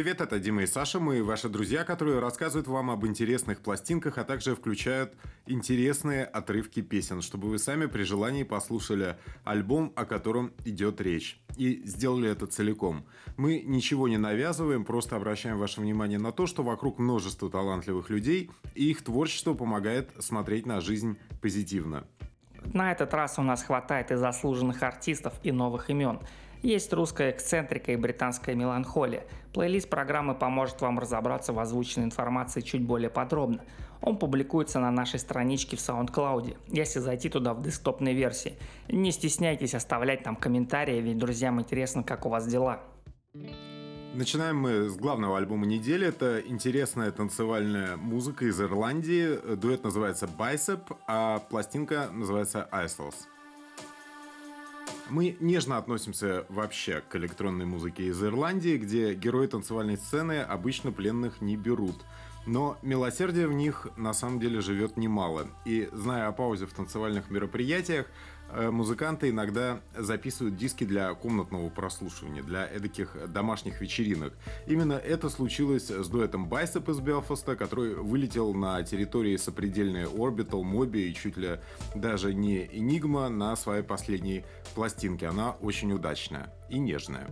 привет, это Дима и Саша. Мы ваши друзья, которые рассказывают вам об интересных пластинках, а также включают интересные отрывки песен, чтобы вы сами при желании послушали альбом, о котором идет речь. И сделали это целиком. Мы ничего не навязываем, просто обращаем ваше внимание на то, что вокруг множество талантливых людей, и их творчество помогает смотреть на жизнь позитивно. На этот раз у нас хватает и заслуженных артистов, и новых имен. Есть русская эксцентрика и британская меланхолия. Плейлист программы поможет вам разобраться в озвученной информации чуть более подробно. Он публикуется на нашей страничке в SoundCloud, если зайти туда в десктопной версии. Не стесняйтесь оставлять там комментарии, ведь друзьям интересно, как у вас дела. Начинаем мы с главного альбома недели. Это интересная танцевальная музыка из Ирландии. Дуэт называется Bicep, а пластинка называется Isles. Мы нежно относимся вообще к электронной музыке из Ирландии, где герои танцевальной сцены обычно пленных не берут. Но милосердия в них на самом деле живет немало. И зная о паузе в танцевальных мероприятиях, музыканты иногда записывают диски для комнатного прослушивания, для эдаких домашних вечеринок. Именно это случилось с дуэтом Bicep из Белфаста, который вылетел на территории сопредельной Orbital, Mobi и чуть ли даже не Enigma на своей последней пластинке. Она очень удачная и нежная.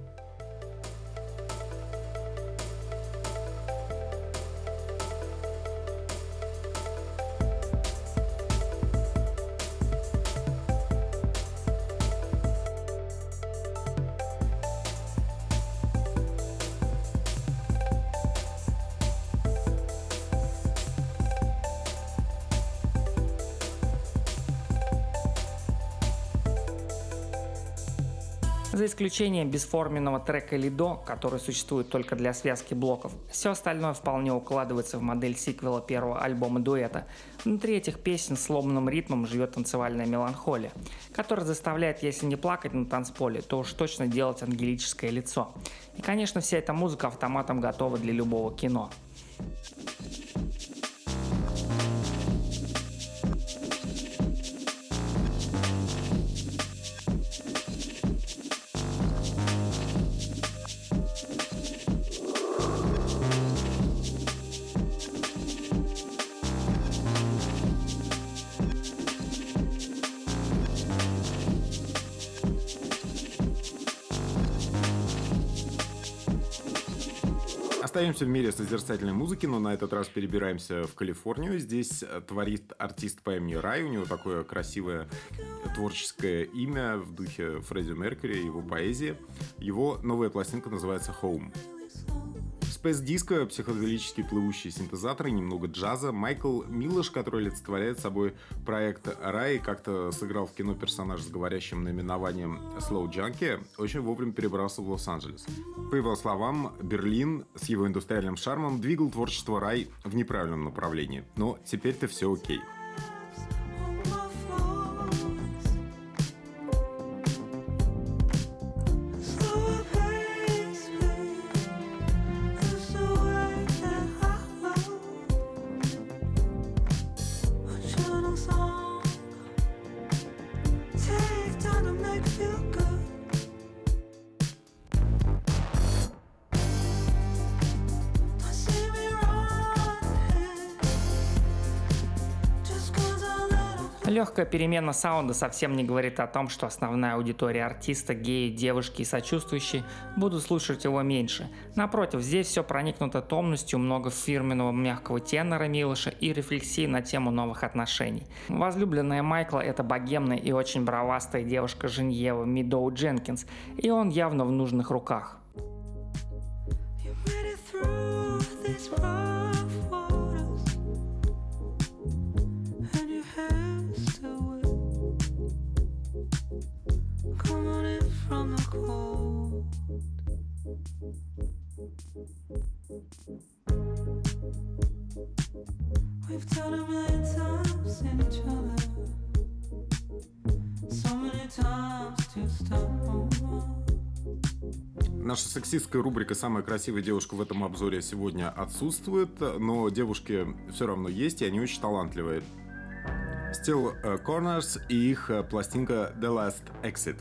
За исключением бесформенного трека «Лидо», который существует только для связки блоков, все остальное вполне укладывается в модель сиквела первого альбома дуэта. Внутри этих песен с сломанным ритмом живет танцевальная меланхолия, которая заставляет, если не плакать на танцполе, то уж точно делать ангелическое лицо. И, конечно, вся эта музыка автоматом готова для любого кино. Остаемся в мире созерцательной музыки, но на этот раз перебираемся в Калифорнию. Здесь творит артист по имени Рай. У него такое красивое творческое имя в духе Фредди Меркьюри, его поэзии. Его новая пластинка называется «Home». Disco, психоделический плывущий синтезатор и немного джаза. Майкл Милош, который олицетворяет собой проект Рай, как-то сыграл в кино персонаж с говорящим наименованием Slow Junkie, очень вовремя перебрался в Лос-Анджелес. По его словам, Берлин с его индустриальным шармом двигал творчество Рай в неправильном направлении. Но теперь-то все окей. feel good. Легкая перемена саунда совсем не говорит о том, что основная аудитория артиста, геи, девушки и сочувствующие будут слушать его меньше. Напротив, здесь все проникнуто томностью, много фирменного мягкого тенора Милоша и рефлексии на тему новых отношений. Возлюбленная Майкла – это богемная и очень бравастая девушка Женьева Мидоу Дженкинс, и он явно в нужных руках. Наша сексистская рубрика «Самая красивая девушка» в этом обзоре сегодня отсутствует, но девушки все равно есть, и они очень талантливые. Still э, Corners и их э, пластинка The Last Exit.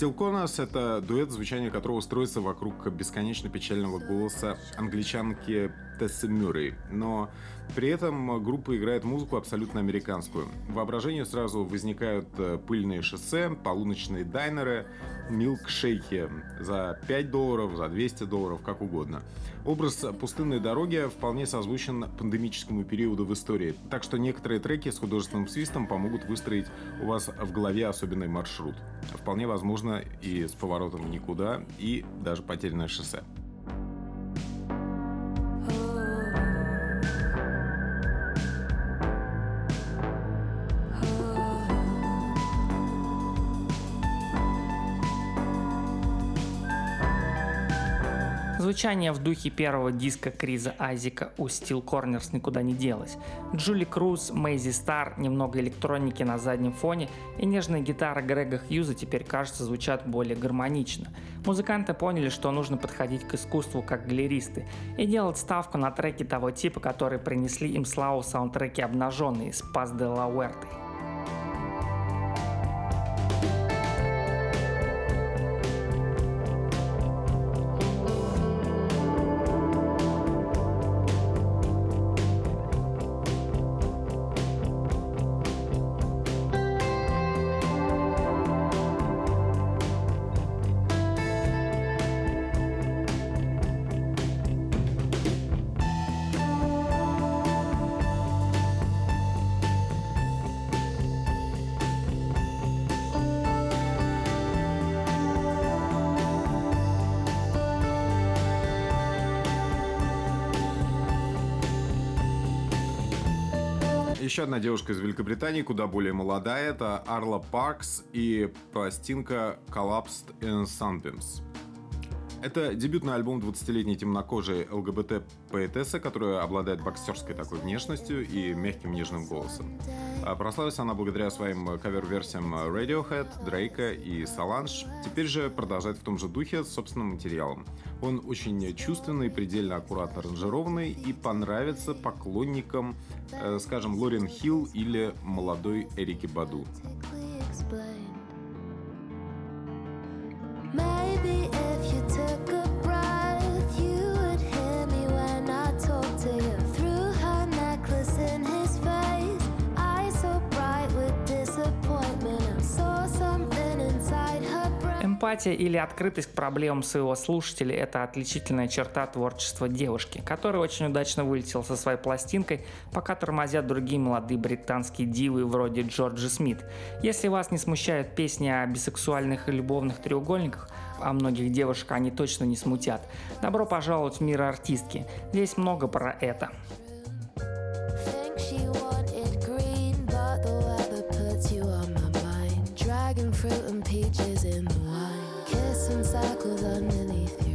Still это дуэт, звучание которого строится вокруг бесконечно печального голоса англичанки Тессы Мюррей. Но при этом группа играет музыку абсолютно американскую. В воображении сразу возникают э, пыльные шоссе, полуночные дайнеры, милкшейки за 5 долларов, за 200 долларов, как угодно. Образ пустынной дороги вполне созвучен пандемическому периоду в истории, так что некоторые треки с художественным свистом помогут выстроить у вас в голове особенный маршрут. Вполне возможно и с поворотом в никуда, и даже потерянное шоссе. Звучание в духе первого диска Криза Айзека у Steel Corners никуда не делось. Джули Круз, Мэйзи Стар, немного электроники на заднем фоне и нежная гитара Грега Хьюза теперь, кажется, звучат более гармонично. Музыканты поняли, что нужно подходить к искусству как галеристы и делать ставку на треки того типа, которые принесли им славу саундтреки обнаженные с Пас де ла Еще одна девушка из Великобритании, куда более молодая, это Арла Паркс и пластинка Collapsed in Sunbeams. Это дебютный альбом 20-летней темнокожей ЛГБТ-поэтессы, которая обладает боксерской такой внешностью и мягким нежным голосом. А прославилась она благодаря своим кавер-версиям Radiohead, Дрейка и Solange. Теперь же продолжает в том же духе с собственным материалом. Он очень чувственный, предельно аккуратно аранжированный и понравится поклонникам, э, скажем, Лорен Хилл или молодой Эрики Баду. Эмпатия или открытость к проблемам своего слушателя – это отличительная черта творчества девушки, которая очень удачно вылетела со своей пластинкой, пока тормозят другие молодые британские дивы вроде Джорджи Смит. Если вас не смущают песни о бисексуальных и любовных треугольниках, а многих девушек они точно не смутят. Добро пожаловать в мир артистки. Здесь много про это. Fruit and peaches in the wine. Kissing circles underneath your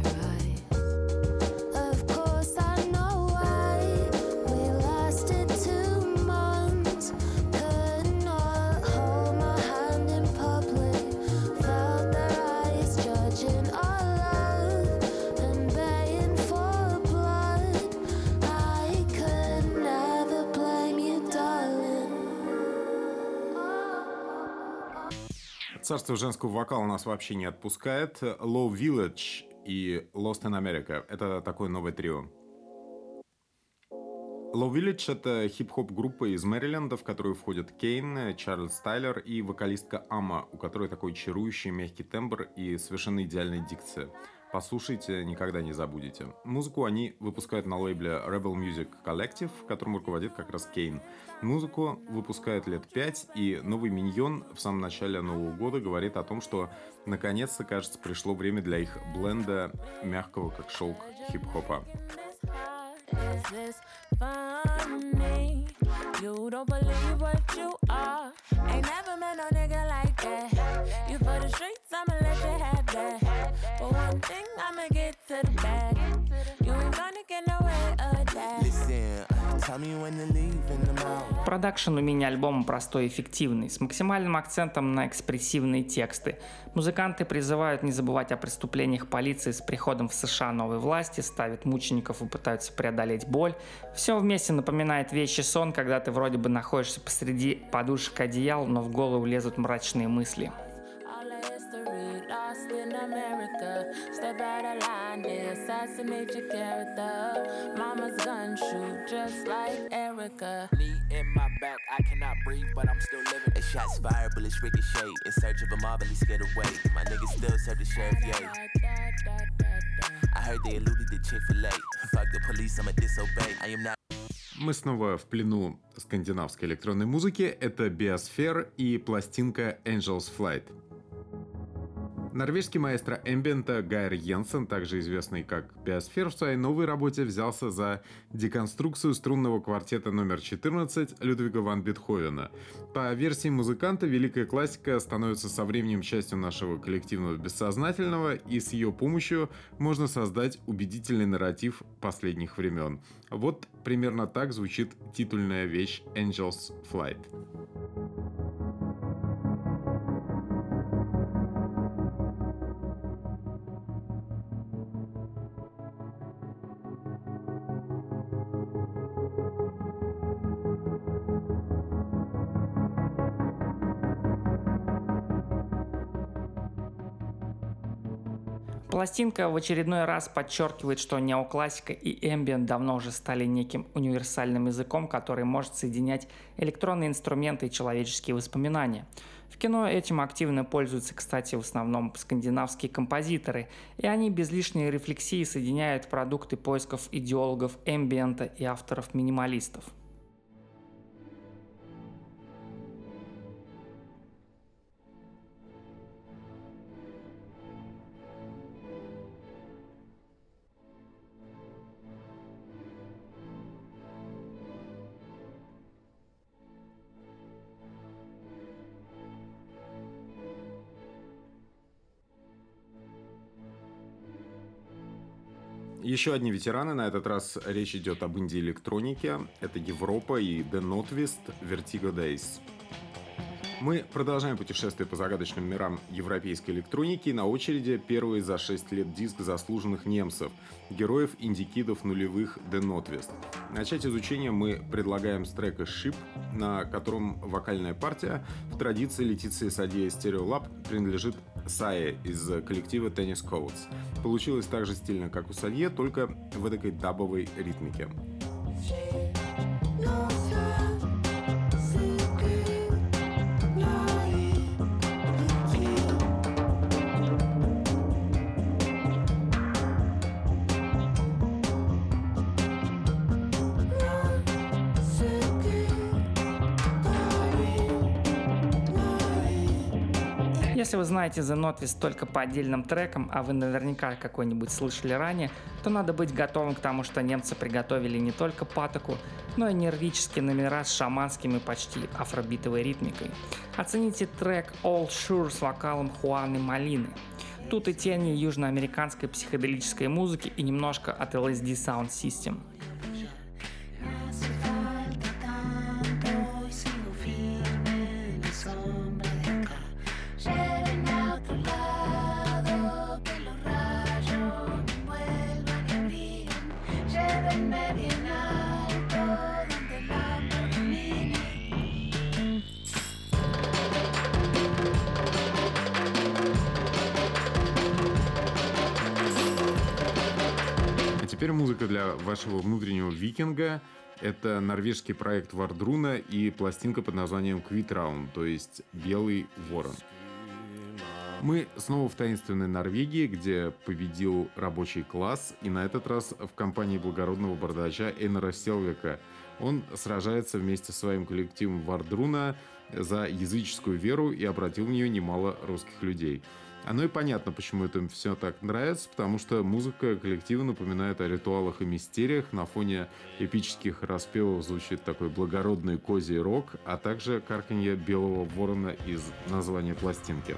Царство женского вокала нас вообще не отпускает. Low Village и Lost in America — это такое новое трио. Low Village — это хип-хоп группа из Мэриленда, в которую входят Кейн, Чарльз Тайлер и вокалистка Ама, у которой такой чарующий мягкий тембр и совершенно идеальная дикция. Послушайте, никогда не забудете. Музыку они выпускают на лейбле Rebel Music Collective, которым руководит как раз Кейн. Музыку выпускают лет пять, и новый миньон в самом начале Нового года говорит о том, что наконец-то, кажется, пришло время для их бленда мягкого, как шелк, хип-хопа. You for the streets, I'ma let you have that. But one thing, I'ma get to the bag. You ain't gonna get no way of that. Listen. Продакшн у мини-альбома простой и эффективный, с максимальным акцентом на экспрессивные тексты. Музыканты призывают не забывать о преступлениях полиции с приходом в США новой власти, славят мучеников и пытаются преодолеть боль. Все вместе напоминает вещий сон, когда ты вроде бы находишься посреди подушек одеял, но в голову лезут мрачные мысли. Lost in America. Step out of line, they assassinate your character. Mama's gun shoot just like Erica. Knee in my back, I cannot breathe, but I'm still living. A shots fired, bullets ricochet. In search of a mob, at least get away. My niggas still serve the sheriff, yay. I heard they alluded to Chick fil A. Fuck the police, I'ma disobey. I am not. Мы снова в плену скандинавской электронной музыки. Это Biosphere и пластинка Angels Flight. Норвежский маэстро эмбиента Гайр Йенсен, также известный как Биосфер, в своей новой работе взялся за деконструкцию струнного квартета номер 14 Людвига ван Бетховена. По версии музыканта, великая классика становится со временем частью нашего коллективного бессознательного, и с ее помощью можно создать убедительный нарратив последних времен. Вот примерно так звучит титульная вещь Angels Flight. Пластинка в очередной раз подчеркивает, что неоклассика и эмбиент давно уже стали неким универсальным языком, который может соединять электронные инструменты и человеческие воспоминания. В кино этим активно пользуются, кстати, в основном скандинавские композиторы, и они без лишней рефлексии соединяют продукты поисков идеологов эмбиента и авторов-минималистов. Еще одни ветераны, на этот раз речь идет об инди-электронике. Это Европа и The Notvist Vertigo Days. Мы продолжаем путешествие по загадочным мирам европейской электроники. На очереди первый за 6 лет диск заслуженных немцев, героев индикидов нулевых The Notvist. Начать изучение мы предлагаем с трека Ship, на котором вокальная партия в традиции Летиции Садье Stereolab принадлежит Сае из коллектива Tennis Codes. Получилось так же стильно, как у Садье, только в этой дабовой ритмике. Если вы знаете The Notvist только по отдельным трекам, а вы наверняка какой-нибудь слышали ранее, то надо быть готовым к тому, что немцы приготовили не только патоку, но и нервические номера с шаманскими почти афробитовой ритмикой. Оцените трек All Sure с вокалом Хуаны Малины. Тут и тени южноамериканской психоделической музыки и немножко от LSD Sound System. Теперь музыка для вашего внутреннего викинга. Это норвежский проект Вардруна и пластинка под названием Quit Round, то есть «Белый ворон». Мы снова в таинственной Норвегии, где победил рабочий класс, и на этот раз в компании благородного бардача Эйнера Селвика. Он сражается вместе с своим коллективом Вардруна за языческую веру и обратил в нее немало русских людей. Оно и понятно, почему это им все так нравится, потому что музыка коллектива напоминает о ритуалах и мистериях. На фоне эпических распевов звучит такой благородный козий рок, а также карканье белого ворона из названия пластинки.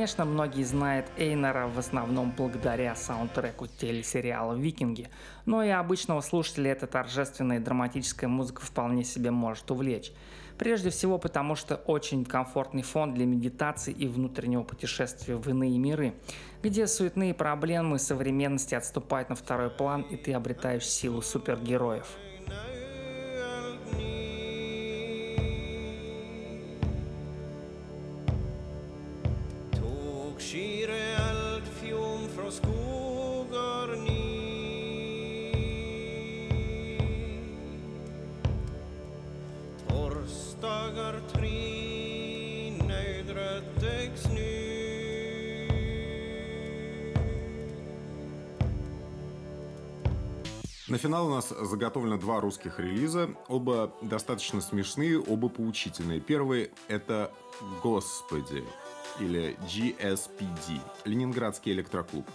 Конечно, многие знают Эйнера в основном благодаря саундтреку телесериала «Викинги», но и обычного слушателя эта торжественная и драматическая музыка вполне себе может увлечь. Прежде всего потому, что очень комфортный фон для медитации и внутреннего путешествия в иные миры, где суетные проблемы современности отступают на второй план и ты обретаешь силу супергероев. На финал у нас заготовлено два русских релиза, оба достаточно смешные, оба поучительные. Первый — это «Господи» или GSPD, Ленинградский электроклуб.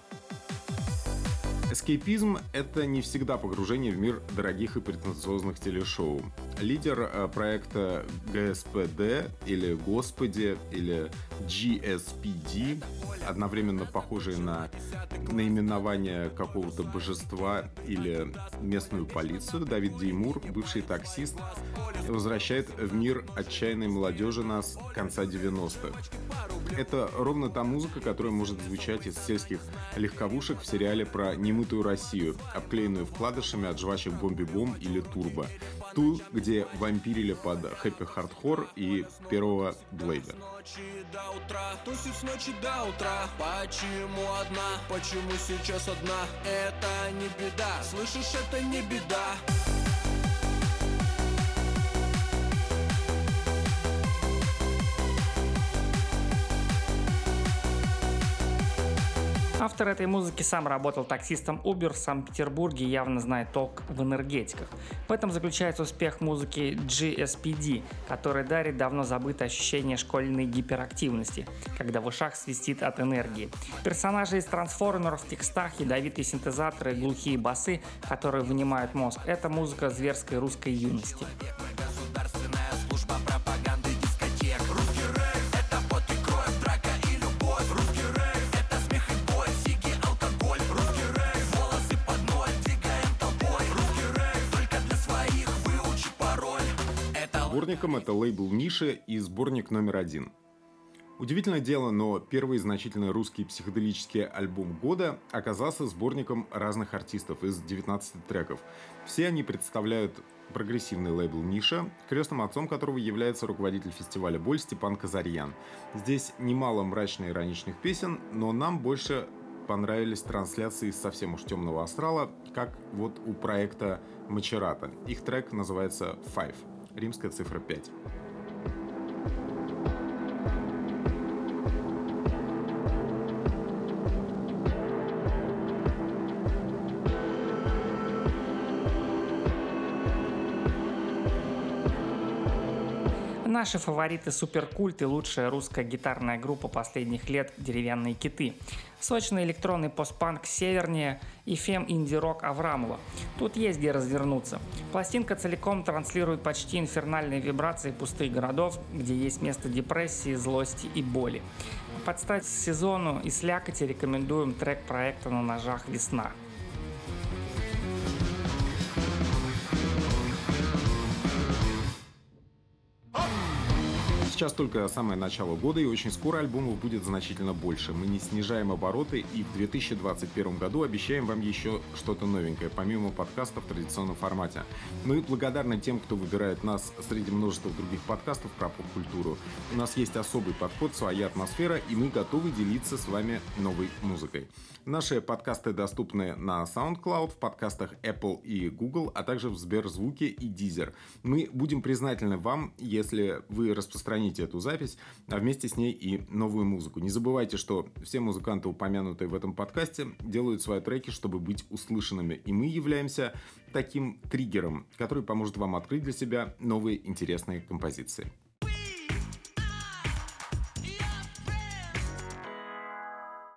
Эскейпизм — это не всегда погружение в мир дорогих и претенциозных телешоу. Лидер э, проекта ГСПД или Господи или GSPD, одновременно похожие на наименование какого-то божества или местную полицию, Давид Деймур, бывший таксист, возвращает в мир отчаянной молодежи нас конца 90-х. Это ровно та музыка, которая может звучать из сельских легковушек в сериале про немытую Россию, обклеенную вкладышами от жвачек Бомби-Бом или Турбо. Ту, где вампирили под хэппи хардхор и первого Блейда. тусишь с ночи до утра. Почему одна, почему сейчас одна? Это не беда, слышишь, это не беда Автор этой музыки сам работал таксистом Uber в Санкт-Петербурге и явно знает толк в энергетиках. В этом заключается успех музыки GSPD, который дарит давно забытое ощущение школьной гиперактивности, когда в ушах свистит от энергии. Персонажи из трансформеров в текстах, ядовитые синтезаторы глухие басы, которые вынимают мозг. Это музыка зверской русской юности. Сборником это лейбл Ниши и сборник номер один. Удивительное дело, но первый значительный русский психоделический альбом года оказался сборником разных артистов из 19 треков. Все они представляют прогрессивный лейбл «Ниша», крестным отцом которого является руководитель фестиваля «Боль» Степан Казарьян. Здесь немало мрачных ироничных песен, но нам больше понравились трансляции совсем уж темного астрала, как вот у проекта Мачерата. Их трек называется «Five» римская цифра 5. Наши фавориты суперкульт и лучшая русская гитарная группа последних лет «Деревянные киты». Сочный электронный постпанк «Севернее» и фем-инди-рок Аврамова. Тут есть где развернуться. Пластинка целиком транслирует почти инфернальные вибрации пустых городов, где есть место депрессии, злости и боли. Под стать сезону и слякоти рекомендуем трек проекта «На ножах весна». Сейчас только самое начало года, и очень скоро альбомов будет значительно больше. Мы не снижаем обороты, и в 2021 году обещаем вам еще что-то новенькое, помимо подкастов в традиционном формате. Мы благодарны тем, кто выбирает нас среди множества других подкастов про поп-культуру. У нас есть особый подход, своя атмосфера, и мы готовы делиться с вами новой музыкой. Наши подкасты доступны на SoundCloud, в подкастах Apple и Google, а также в Сберзвуке и Deezer. Мы будем признательны вам, если вы распространите сохраните эту запись, а вместе с ней и новую музыку. Не забывайте, что все музыканты, упомянутые в этом подкасте, делают свои треки, чтобы быть услышанными. И мы являемся таким триггером, который поможет вам открыть для себя новые интересные композиции.